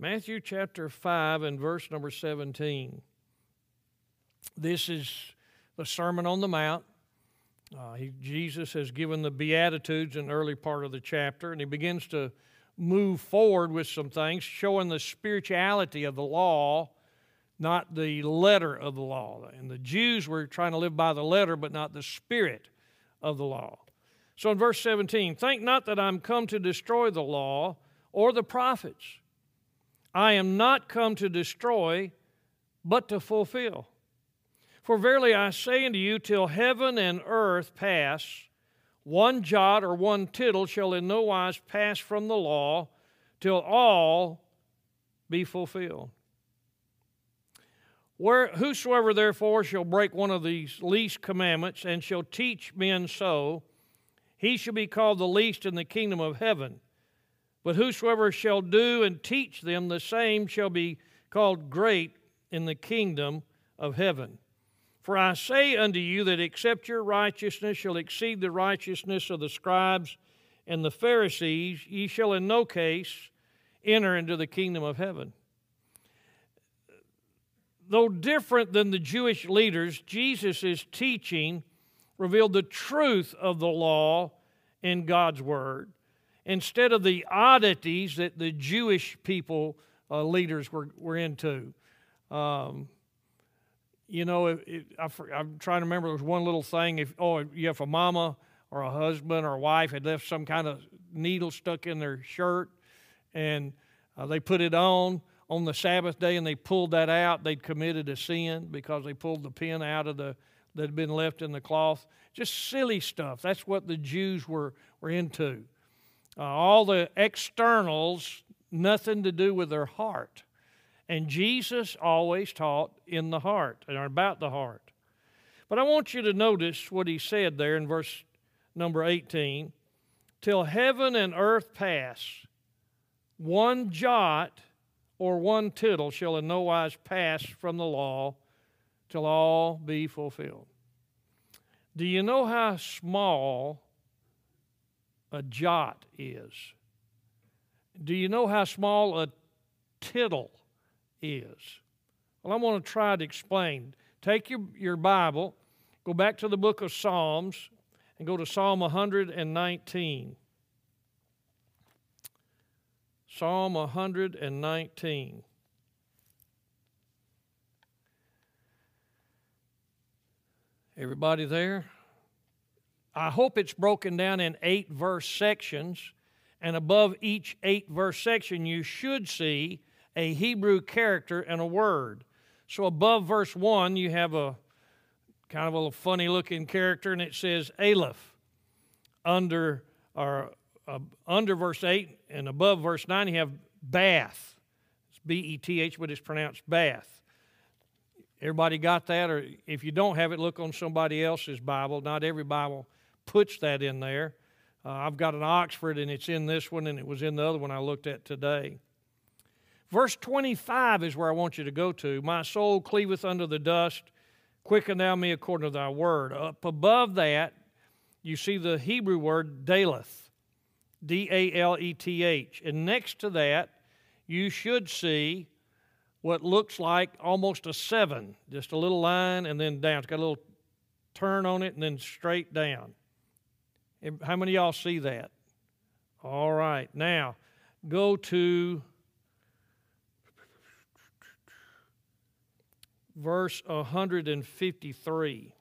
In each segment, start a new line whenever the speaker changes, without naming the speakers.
Matthew chapter 5 and verse number 17. This is the Sermon on the Mount. Uh, he, Jesus has given the Beatitudes in the early part of the chapter, and he begins to move forward with some things, showing the spirituality of the law, not the letter of the law. And the Jews were trying to live by the letter, but not the spirit of the law. So in verse 17, think not that I'm come to destroy the law or the prophets. I am not come to destroy, but to fulfill. For verily I say unto you, till heaven and earth pass, one jot or one tittle shall in no wise pass from the law, till all be fulfilled. Where, whosoever therefore shall break one of these least commandments and shall teach men so, he shall be called the least in the kingdom of heaven. But whosoever shall do and teach them, the same shall be called great in the kingdom of heaven. For I say unto you that except your righteousness shall exceed the righteousness of the scribes and the Pharisees, ye shall in no case enter into the kingdom of heaven. Though different than the Jewish leaders, Jesus' teaching revealed the truth of the law in God's Word instead of the oddities that the Jewish people uh, leaders were, were into. Um, you know, it, it, I, am trying to remember. There was one little thing. If oh, you have a mama or a husband or a wife had left some kind of needle stuck in their shirt, and uh, they put it on on the Sabbath day, and they pulled that out, they'd committed a sin because they pulled the pin out of the that had been left in the cloth. Just silly stuff. That's what the Jews were were into. Uh, all the externals, nothing to do with their heart. And Jesus always taught in the heart and about the heart. But I want you to notice what he said there in verse number 18 till heaven and earth pass, one jot or one tittle shall in no wise pass from the law till all be fulfilled. Do you know how small a jot is? Do you know how small a tittle is. Well, I want to try to explain. Take your, your Bible, go back to the book of Psalms, and go to Psalm 119. Psalm 119. Everybody there? I hope it's broken down in eight verse sections, and above each eight verse section, you should see a Hebrew character and a word. So above verse 1, you have a kind of a funny looking character, and it says Aleph. Under, or, uh, under verse 8 and above verse 9, you have Bath. It's B E T H, but it's pronounced Bath. Everybody got that? Or if you don't have it, look on somebody else's Bible. Not every Bible puts that in there. Uh, I've got an Oxford, and it's in this one, and it was in the other one I looked at today. Verse 25 is where I want you to go to. My soul cleaveth unto the dust, quicken thou me according to thy word. Up above that, you see the Hebrew word daleth, D A L E T H. And next to that, you should see what looks like almost a seven, just a little line and then down. It's got a little turn on it and then straight down. How many y'all see that? All right. Now, go to verse 153.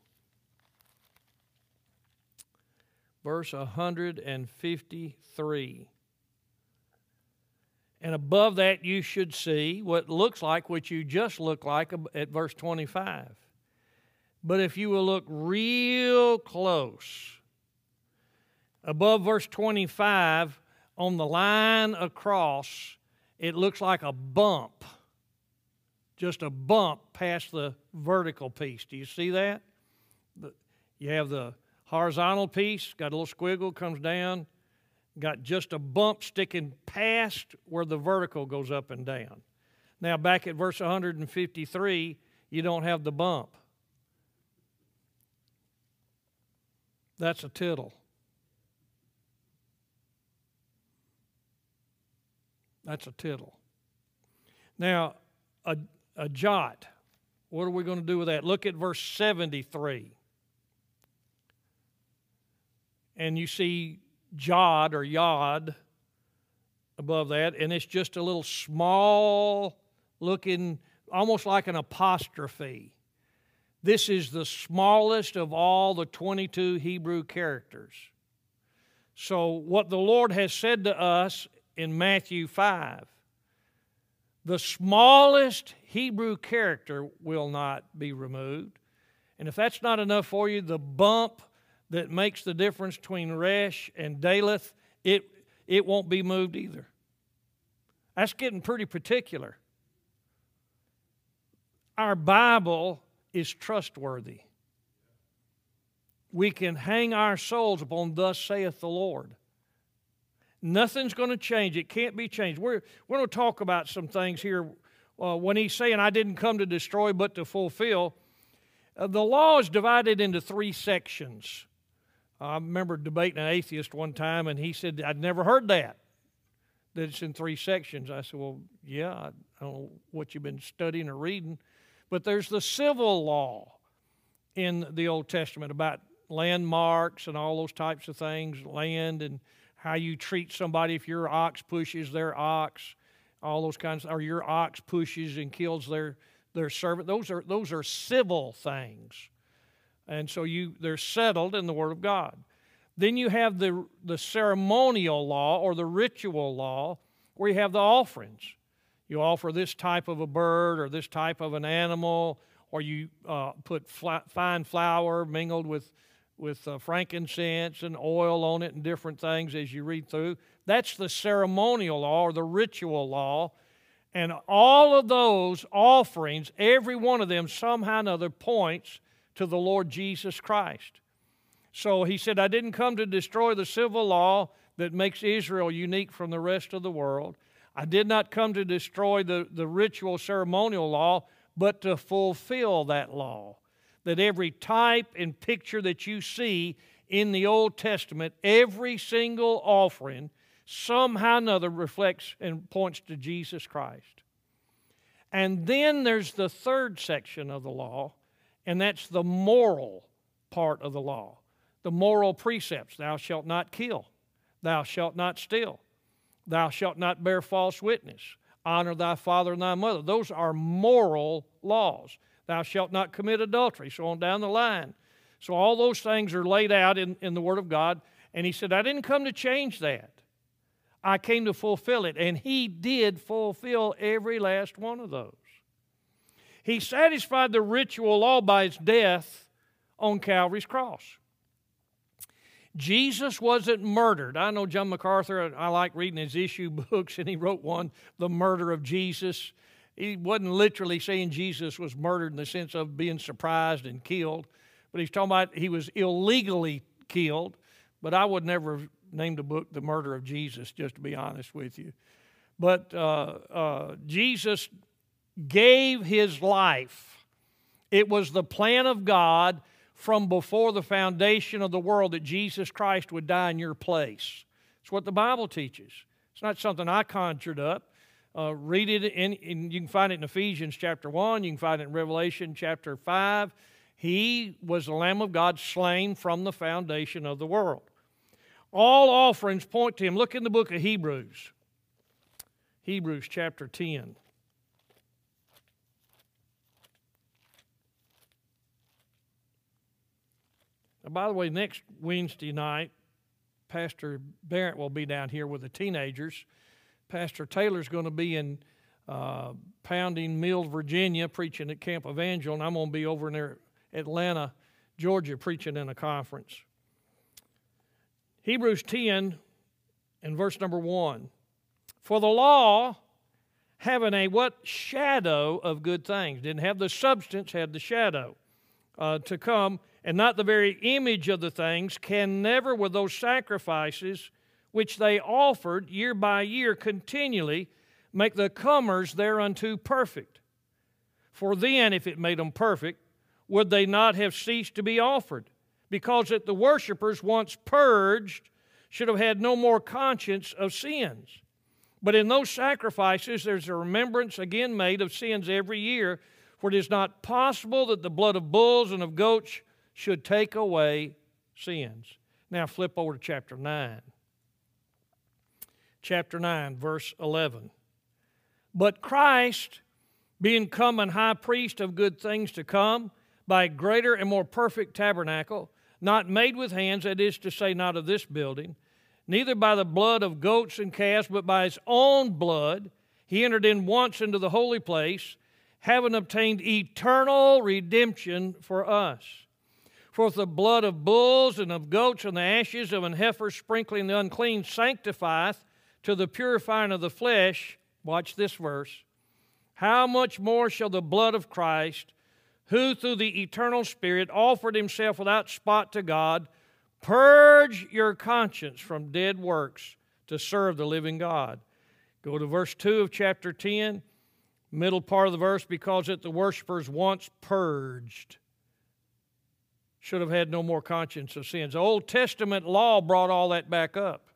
Verse 153. And above that, you should see what looks like what you just look like at verse 25. But if you will look real close, above verse 25, on the line across, it looks like a bump just a bump past the vertical piece. Do you see that? You have the horizontal piece, got a little squiggle, comes down, got just a bump sticking past where the vertical goes up and down. Now, back at verse 153, you don't have the bump. That's a tittle. That's a tittle. Now, a, a jot, what are we going to do with that? Look at verse 73. And you see jod or yod above that, and it's just a little small looking, almost like an apostrophe. This is the smallest of all the 22 Hebrew characters. So, what the Lord has said to us in Matthew 5 the smallest Hebrew character will not be removed. And if that's not enough for you, the bump that makes the difference between Resh and Daleth, it, it won't be moved either. That's getting pretty particular. Our Bible is trustworthy. We can hang our souls upon, Thus saith the Lord. Nothing's going to change. It can't be changed. We're, we're going to talk about some things here. Uh, when he's saying, I didn't come to destroy but to fulfill, uh, the law is divided into three sections. I remember debating an atheist one time, and he said, I'd never heard that, that it's in three sections. I said, Well, yeah, I don't know what you've been studying or reading, but there's the civil law in the Old Testament about landmarks and all those types of things, land and how you treat somebody if your ox pushes their ox, all those kinds, or your ox pushes and kills their their servant. Those are those are civil things, and so you they're settled in the Word of God. Then you have the the ceremonial law or the ritual law, where you have the offerings. You offer this type of a bird or this type of an animal, or you uh, put fine flour mingled with with uh, frankincense and oil on it and different things as you read through. That's the ceremonial law or the ritual law. And all of those offerings, every one of them somehow or another points to the Lord Jesus Christ. So he said, I didn't come to destroy the civil law that makes Israel unique from the rest of the world. I did not come to destroy the, the ritual ceremonial law, but to fulfill that law that every type and picture that you see in the Old Testament, every single offering, somehow or another reflects and points to Jesus Christ. And then there's the third section of the law, and that's the moral part of the law. The moral precepts Thou shalt not kill, thou shalt not steal, thou shalt not bear false witness, honor thy father and thy mother. Those are moral laws. Thou shalt not commit adultery, so on down the line. So all those things are laid out in, in the Word of God. And he said, I didn't come to change that. I came to fulfill it. And he did fulfill every last one of those. He satisfied the ritual law by his death on Calvary's cross. Jesus wasn't murdered. I know John MacArthur, I like reading his issue books, and he wrote one, The Murder of Jesus. He wasn't literally saying Jesus was murdered in the sense of being surprised and killed, but he's talking about he was illegally killed. But I would never have named a book The Murder of Jesus, just to be honest with you. But uh, uh, Jesus gave his life. It was the plan of God from before the foundation of the world that Jesus Christ would die in your place. It's what the Bible teaches. It's not something I conjured up. Uh, read it, in, in, you can find it in Ephesians chapter 1, you can find it in Revelation chapter 5. He was the Lamb of God slain from the foundation of the world. All offerings point to him. Look in the book of Hebrews, Hebrews chapter 10. Now, by the way, next Wednesday night, Pastor Barrett will be down here with the teenagers. Pastor Taylor's going to be in uh, Pounding Mills, Virginia, preaching at Camp Evangel, and I'm going to be over near Atlanta, Georgia, preaching in a conference. Hebrews 10 and verse number 1. For the law, having a what? Shadow of good things. Didn't have the substance, had the shadow uh, to come, and not the very image of the things, can never, with those sacrifices, which they offered year by year continually, make the comers thereunto perfect. For then, if it made them perfect, would they not have ceased to be offered? Because that the worshippers, once purged, should have had no more conscience of sins. But in those sacrifices, there's a remembrance again made of sins every year, for it is not possible that the blood of bulls and of goats should take away sins. Now flip over to chapter 9. Chapter 9, verse 11. But Christ, being come an high priest of good things to come, by a greater and more perfect tabernacle, not made with hands, that is to say, not of this building, neither by the blood of goats and calves, but by his own blood, he entered in once into the holy place, having obtained eternal redemption for us. For if the blood of bulls and of goats and the ashes of an heifer sprinkling the unclean sanctifieth to the purifying of the flesh, watch this verse, how much more shall the blood of Christ, who through the eternal Spirit offered himself without spot to God, purge your conscience from dead works to serve the living God. Go to verse 2 of chapter 10, middle part of the verse, because that the worshippers once purged should have had no more conscience of sins. The Old Testament law brought all that back up.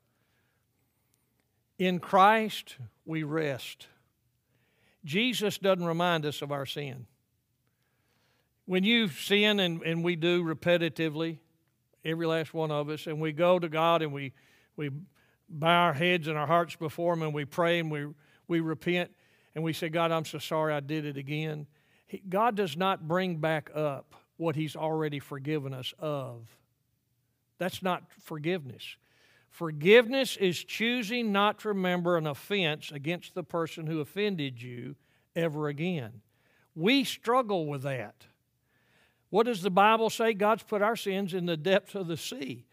In Christ, we rest. Jesus doesn't remind us of our sin. When you sin, and, and we do repetitively, every last one of us, and we go to God and we, we bow our heads and our hearts before Him and we pray and we, we repent and we say, God, I'm so sorry I did it again. He, God does not bring back up what He's already forgiven us of. That's not forgiveness. Forgiveness is choosing not to remember an offense against the person who offended you ever again. We struggle with that. What does the Bible say? God's put our sins in the depths of the sea.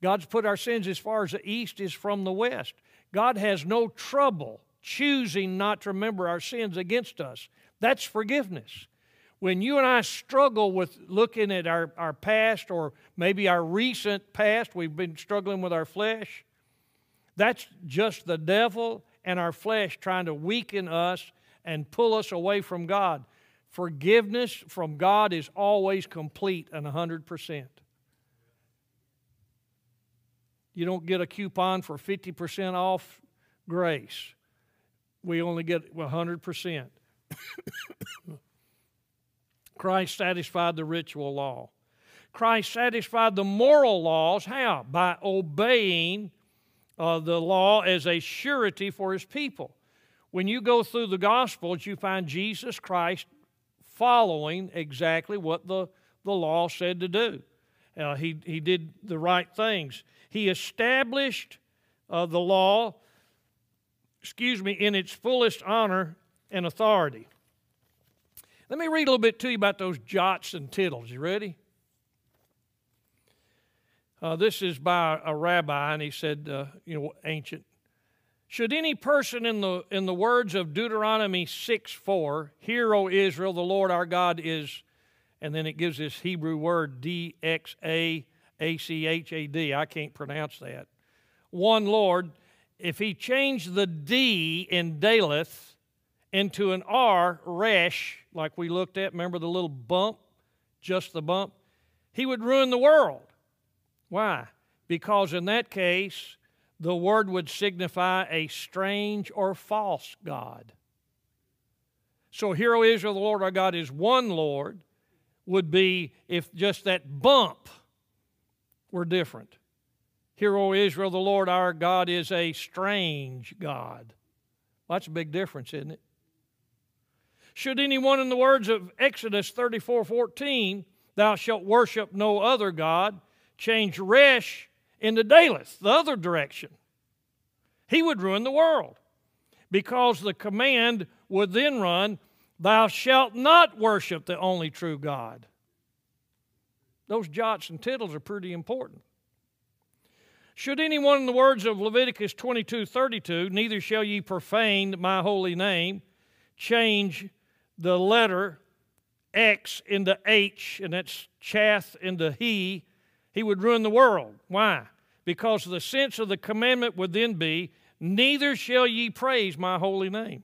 God's put our sins as far as the east is from the west. God has no trouble choosing not to remember our sins against us. That's forgiveness. When you and I struggle with looking at our, our past or maybe our recent past, we've been struggling with our flesh, that's just the devil and our flesh trying to weaken us and pull us away from God. Forgiveness from God is always complete and 100%. You don't get a coupon for 50% off grace. We only get 100%. Christ satisfied the ritual law. Christ satisfied the moral laws. How? By obeying uh, the law as a surety for his people. When you go through the Gospels, you find Jesus Christ following exactly what the, the law said to do. Uh, he, he did the right things. He established uh, the law, excuse me, in its fullest honor and authority. Let me read a little bit to you about those jots and tittles. You ready? Uh, this is by a rabbi, and he said, uh, you know, ancient. Should any person in the, in the words of Deuteronomy 6 4, Hear, O Israel, the Lord our God is, and then it gives this Hebrew word D X A A C H A D. I can't pronounce that. One Lord, if he changed the D in Daleth into an R, Resh, like we looked at, remember the little bump, just the bump, he would ruin the world. Why? Because in that case, the word would signify a strange or false God. So, Hear, O Israel, the Lord our God is one Lord, would be if just that bump were different. Hear, O Israel, the Lord our God is a strange God. Well, that's a big difference, isn't it? Should anyone, in the words of Exodus 34 14, thou shalt worship no other God, change Resh into Daleth, the other direction. He would ruin the world because the command would then run, Thou shalt not worship the only true God. Those jots and tittles are pretty important. Should anyone, in the words of Leviticus 22 32, neither shall ye profane my holy name, change the letter X into H, and that's chath into he, he would ruin the world. Why? Because the sense of the commandment would then be, Neither shall ye praise my holy name.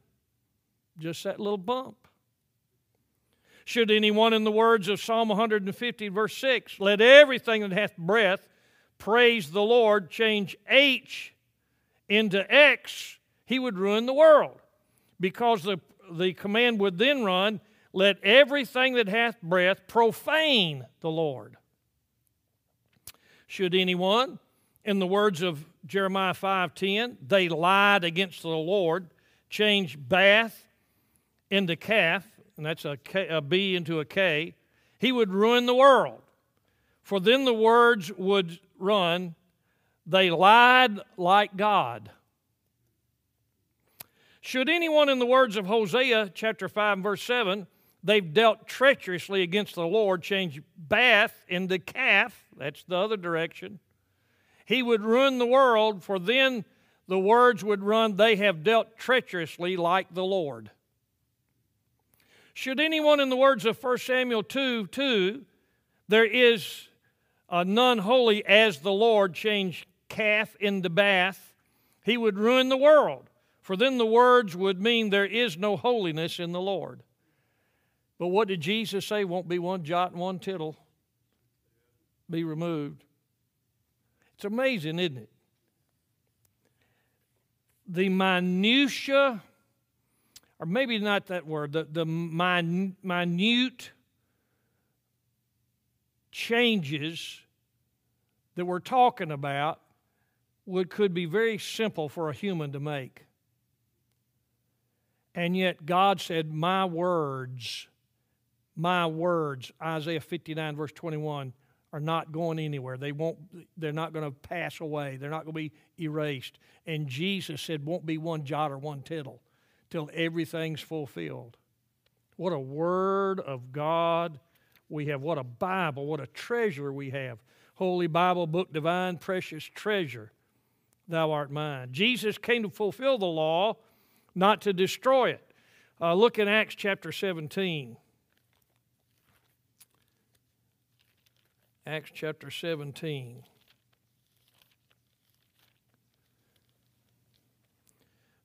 Just that little bump. Should anyone, in the words of Psalm 150, verse 6, let everything that hath breath praise the Lord, change H into X, he would ruin the world because the, the command would then run let everything that hath breath profane the Lord. Should anyone, in the words of Jeremiah 5:10, they lied against the Lord, change bath into calf, and that's a, K, a B into a K, he would ruin the world. For then the words would run, they lied like God. Should anyone, in the words of Hosea chapter 5 verse 7, they've dealt treacherously against the Lord, change bath into calf, that's the other direction. He would ruin the world, for then the words would run, They have dealt treacherously like the Lord. Should anyone, in the words of 1 Samuel 2 2, there is a none holy as the Lord, change calf into bath, he would ruin the world. For then the words would mean there is no holiness in the Lord. But what did Jesus say? Won't be one jot and one tittle be removed. It's amazing, isn't it? The minutia, or maybe not that word, the, the min, minute changes that we're talking about would, could be very simple for a human to make. And yet God said, My words my words, Isaiah 59, verse 21, are not going anywhere. They won't, they're not going to pass away. They're not going to be erased. And Jesus said, won't be one jot or one tittle till everything's fulfilled. What a word of God we have. What a Bible. What a treasure we have. Holy Bible, book, divine, precious treasure. Thou art mine. Jesus came to fulfill the law, not to destroy it. Uh, look in Acts chapter 17. Acts chapter 17.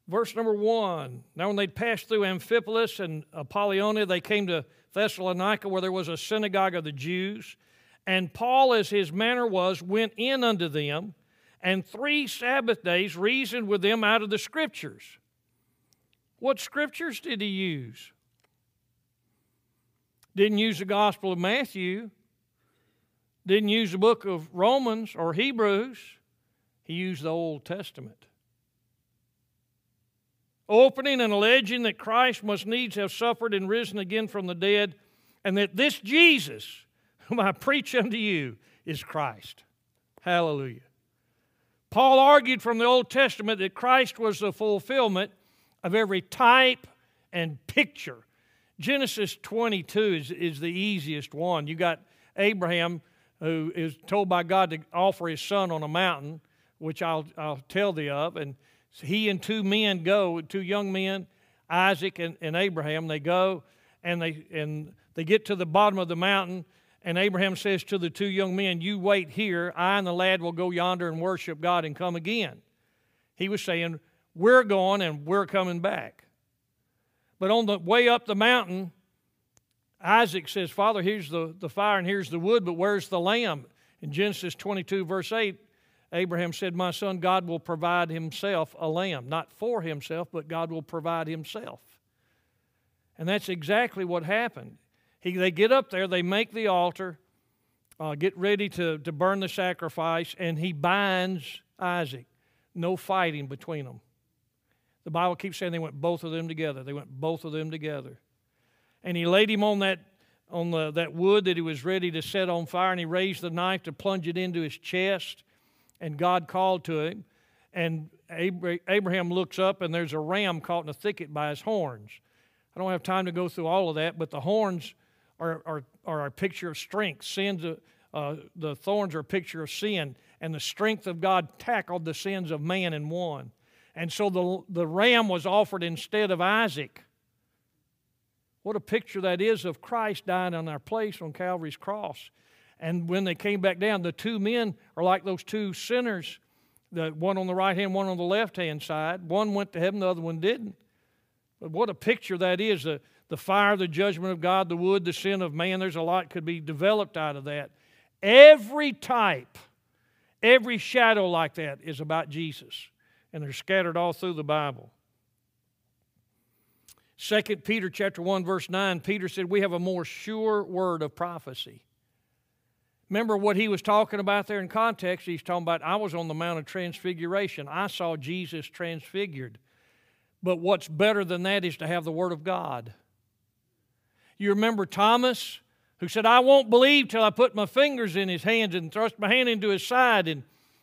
Verse number one. Now, when they'd passed through Amphipolis and Apollonia, they came to Thessalonica, where there was a synagogue of the Jews. And Paul, as his manner was, went in unto them, and three Sabbath days reasoned with them out of the Scriptures. What Scriptures did he use? Didn't use the Gospel of Matthew didn't use the book of Romans or Hebrews, he used the Old Testament. Opening and alleging that Christ must needs have suffered and risen again from the dead, and that this Jesus, whom I preach unto you, is Christ. Hallelujah. Paul argued from the Old Testament that Christ was the fulfillment of every type and picture. Genesis 22 is, is the easiest one. You got Abraham who is told by God to offer his son on a mountain, which I'll, I'll tell thee of. And he and two men go, two young men, Isaac and, and Abraham, they go and they, and they get to the bottom of the mountain. And Abraham says to the two young men, You wait here. I and the lad will go yonder and worship God and come again. He was saying, We're going and we're coming back. But on the way up the mountain, Isaac says, Father, here's the, the fire and here's the wood, but where's the lamb? In Genesis 22, verse 8, Abraham said, My son, God will provide himself a lamb, not for himself, but God will provide himself. And that's exactly what happened. He, they get up there, they make the altar, uh, get ready to, to burn the sacrifice, and he binds Isaac. No fighting between them. The Bible keeps saying they went both of them together. They went both of them together and he laid him on that on the, that wood that he was ready to set on fire, and he raised the knife to plunge it into his chest. And God called to him, and Abraham looks up, and there's a ram caught in a thicket by his horns. I don't have time to go through all of that, but the horns are, are, are a picture of strength. Sins, uh, the thorns are a picture of sin, and the strength of God tackled the sins of man in one. And so the, the ram was offered instead of Isaac. What a picture that is of Christ dying on our place on Calvary's cross. And when they came back down, the two men are like those two sinners, the one on the right hand, one on the left hand side. One went to heaven, the other one didn't. But what a picture that is the, the fire, the judgment of God, the wood, the sin of man. There's a lot could be developed out of that. Every type, every shadow like that is about Jesus. And they're scattered all through the Bible. 2 Peter chapter 1 verse 9 Peter said we have a more sure word of prophecy. Remember what he was talking about there in context he's talking about I was on the mount of transfiguration. I saw Jesus transfigured. But what's better than that is to have the word of God. You remember Thomas who said I won't believe till I put my fingers in his hands and thrust my hand into his side and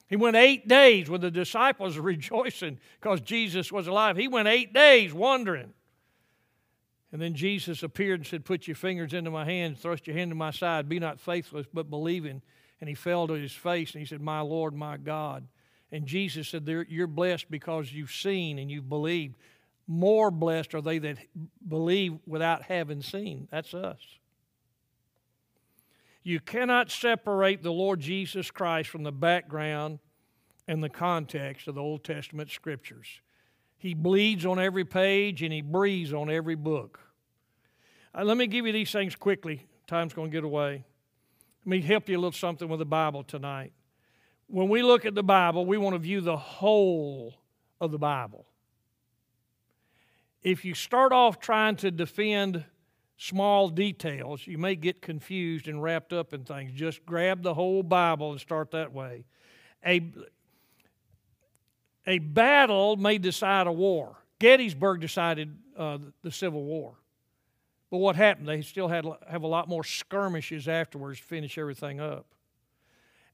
he went eight days when the disciples rejoicing because Jesus was alive. He went eight days wondering. And then Jesus appeared and said, Put your fingers into my hands, thrust your hand to my side, be not faithless, but believing. And he fell to his face and he said, My Lord, my God. And Jesus said, You're blessed because you've seen and you've believed. More blessed are they that believe without having seen. That's us. You cannot separate the Lord Jesus Christ from the background and the context of the Old Testament scriptures. He bleeds on every page and he breathes on every book. Uh, let me give you these things quickly. Time's going to get away. Let me help you a little something with the Bible tonight. When we look at the Bible, we want to view the whole of the Bible. If you start off trying to defend small details, you may get confused and wrapped up in things. Just grab the whole Bible and start that way. A, a battle may decide a war. Gettysburg decided uh, the Civil War. But what happened? They still had have a lot more skirmishes afterwards to finish everything up.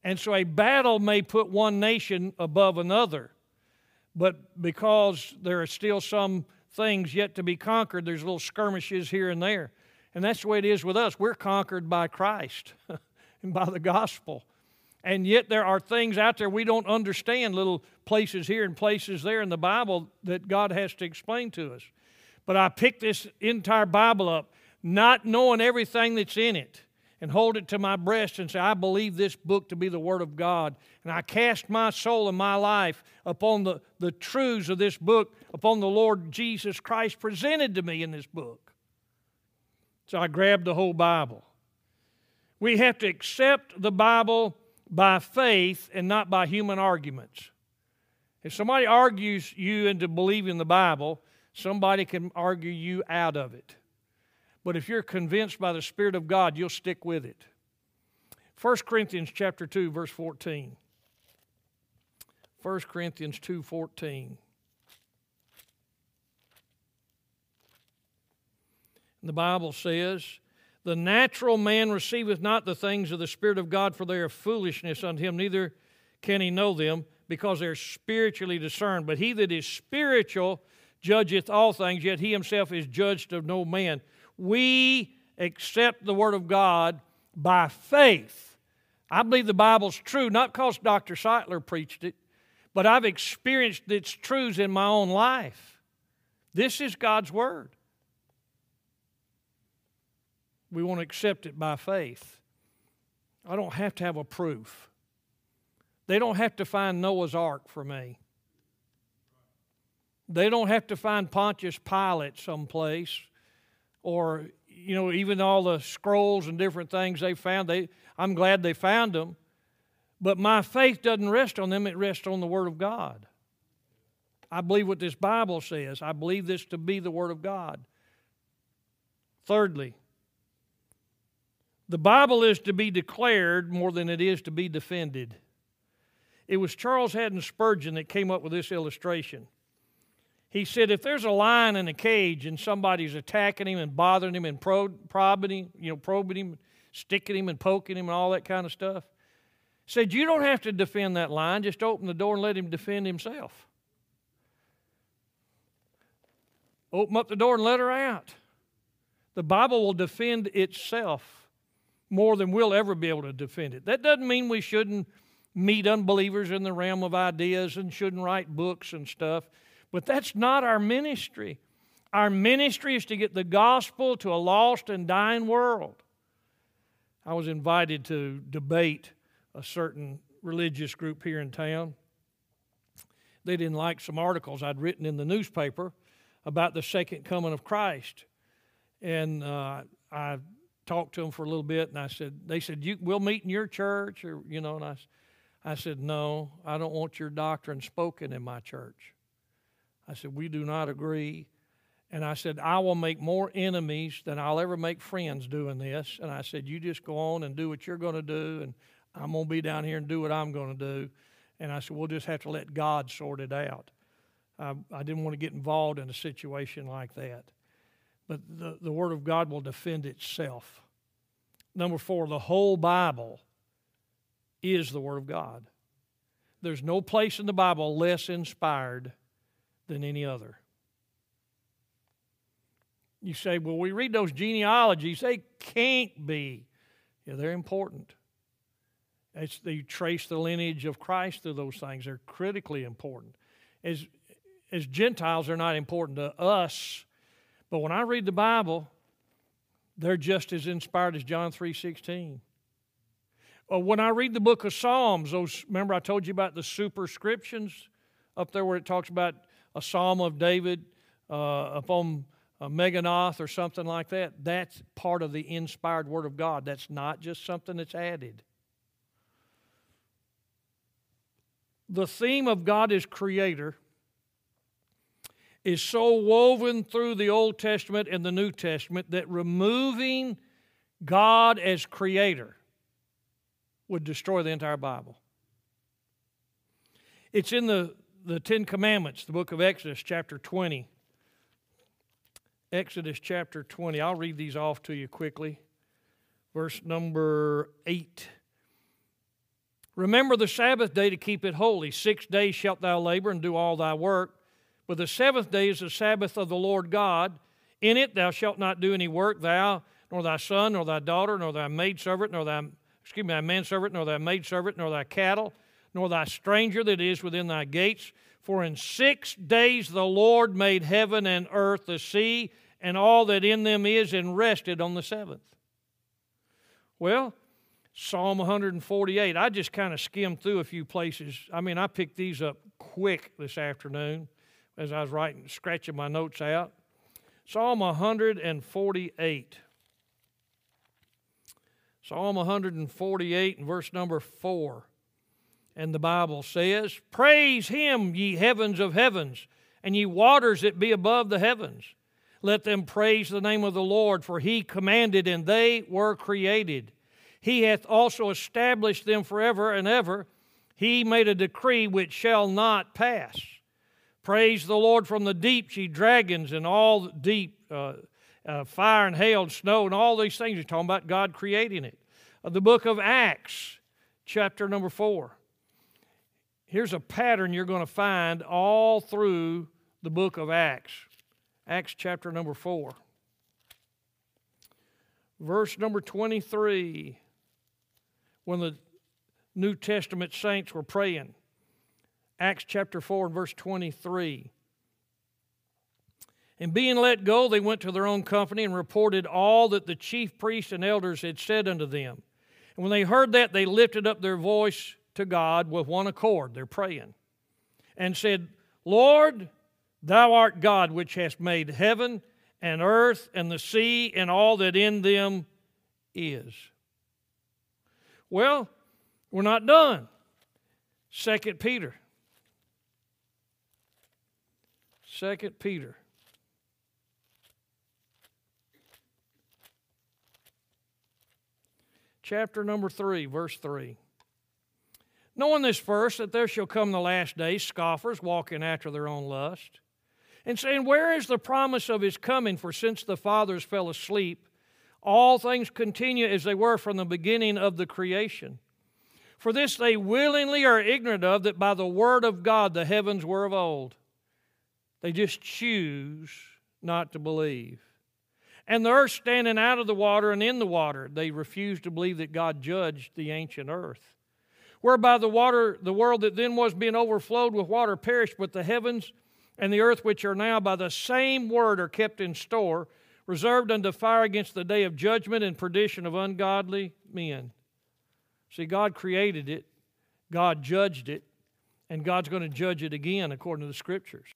And so a battle may put one nation above another, but because there are still some things yet to be conquered, there's little skirmishes here and there. And that's the way it is with us. We're conquered by Christ and by the gospel. And yet there are things out there we don't understand, little places here and places there in the Bible that God has to explain to us. But I picked this entire Bible up, not knowing everything that's in it, and hold it to my breast and say, I believe this book to be the Word of God. And I cast my soul and my life upon the, the truths of this book, upon the Lord Jesus Christ presented to me in this book. So I grabbed the whole Bible. We have to accept the Bible by faith and not by human arguments. If somebody argues you into believing the Bible, somebody can argue you out of it. But if you're convinced by the Spirit of God, you'll stick with it. 1 Corinthians chapter 2 verse 14. 1 Corinthians 2:14. The Bible says, the natural man receiveth not the things of the Spirit of God, for they are foolishness unto him, neither can he know them, because they are spiritually discerned. But he that is spiritual judgeth all things, yet he himself is judged of no man. We accept the Word of God by faith. I believe the Bible's true, not because Dr. Sightler preached it, but I've experienced its truths in my own life. This is God's Word we want to accept it by faith. I don't have to have a proof. They don't have to find Noah's Ark for me. They don't have to find Pontius Pilate someplace or, you know, even all the scrolls and different things they found. They, I'm glad they found them. But my faith doesn't rest on them, it rests on the Word of God. I believe what this Bible says. I believe this to be the Word of God. Thirdly, the Bible is to be declared more than it is to be defended. It was Charles Haddon Spurgeon that came up with this illustration. He said, if there's a lion in a cage and somebody's attacking him and bothering him and probing him, you know, probing him, sticking him and poking him and all that kind of stuff, said you don't have to defend that lion, just open the door and let him defend himself. Open up the door and let her out. The Bible will defend itself more than we'll ever be able to defend it. That doesn't mean we shouldn't meet unbelievers in the realm of ideas and shouldn't write books and stuff, but that's not our ministry. Our ministry is to get the gospel to a lost and dying world. I was invited to debate a certain religious group here in town. They didn't like some articles I'd written in the newspaper about the second coming of Christ. And uh, I talked to them for a little bit, and I said, they said, you, we'll meet in your church, or, you know, and I, I said, No, I don't want your doctrine spoken in my church. I said, We do not agree. And I said, I will make more enemies than I'll ever make friends doing this. And I said, You just go on and do what you're going to do, and I'm going to be down here and do what I'm going to do. And I said, We'll just have to let God sort it out. I, I didn't want to get involved in a situation like that. But the, the Word of God will defend itself. Number four, the whole Bible is the Word of God. There's no place in the Bible less inspired than any other. You say, well, we read those genealogies, they can't be. Yeah, they're important. It's, they trace the lineage of Christ through those things. They're critically important. As, as Gentiles, they're not important to us, but when I read the Bible, they're just as inspired as John 3.16. Uh, when I read the book of Psalms, those remember I told you about the superscriptions up there where it talks about a psalm of David uh, upon a Neginoth or something like that. That's part of the inspired Word of God. That's not just something that's added. The theme of God as Creator is so woven through the Old Testament and the New Testament that removing God as Creator would destroy the entire Bible. It's in the, the Ten Commandments, the book of Exodus, chapter 20. Exodus chapter 20. I'll read these off to you quickly. Verse number 8. Remember the Sabbath day to keep it holy. Six days shalt thou labor and do all thy work. But the seventh day is the Sabbath of the Lord God. In it thou shalt not do any work, thou, nor thy son, nor thy daughter, nor thy maidservant, nor thy excuse me, thy manservant, nor thy maidservant, nor thy cattle, nor thy stranger that is within thy gates. For in six days the Lord made heaven and earth, the sea, and all that in them is, and rested on the seventh. Well, Psalm 148, I just kind of skimmed through a few places. I mean, I picked these up quick this afternoon as I was writing, scratching my notes out. Psalm 148. Psalm 148 and verse number 4. And the Bible says, Praise him, ye heavens of heavens, and ye waters that be above the heavens. Let them praise the name of the Lord, for he commanded, and they were created. He hath also established them forever and ever. He made a decree which shall not pass. Praise the Lord from the deep, ye dragons, and all the deep. Uh, uh, fire and hail and snow and all these things. He's talking about God creating it. Uh, the book of Acts, chapter number four. Here's a pattern you're going to find all through the book of Acts. Acts chapter number four. Verse number 23, when the New Testament saints were praying. Acts chapter 4 and verse 23. And being let go, they went to their own company and reported all that the chief priests and elders had said unto them. And when they heard that, they lifted up their voice to God with one accord. They're praying. And said, Lord, thou art God which hast made heaven and earth and the sea and all that in them is. Well, we're not done. Second Peter. Second Peter. chapter number 3, verse 3. Knowing this first, that there shall come the last days scoffers walking after their own lust, and saying, Where is the promise of his coming? For since the fathers fell asleep, all things continue as they were from the beginning of the creation. For this they willingly are ignorant of, that by the word of God the heavens were of old. They just choose not to believe and the earth standing out of the water and in the water. They refuse to believe that God judged the ancient earth. Whereby the water, the world that then was being overflowed with water perished, but the heavens and the earth which are now by the same word are kept in store, reserved unto fire against the day of judgment and perdition of ungodly men. See, God created it, God judged it, and God's going to judge it again according to the scriptures.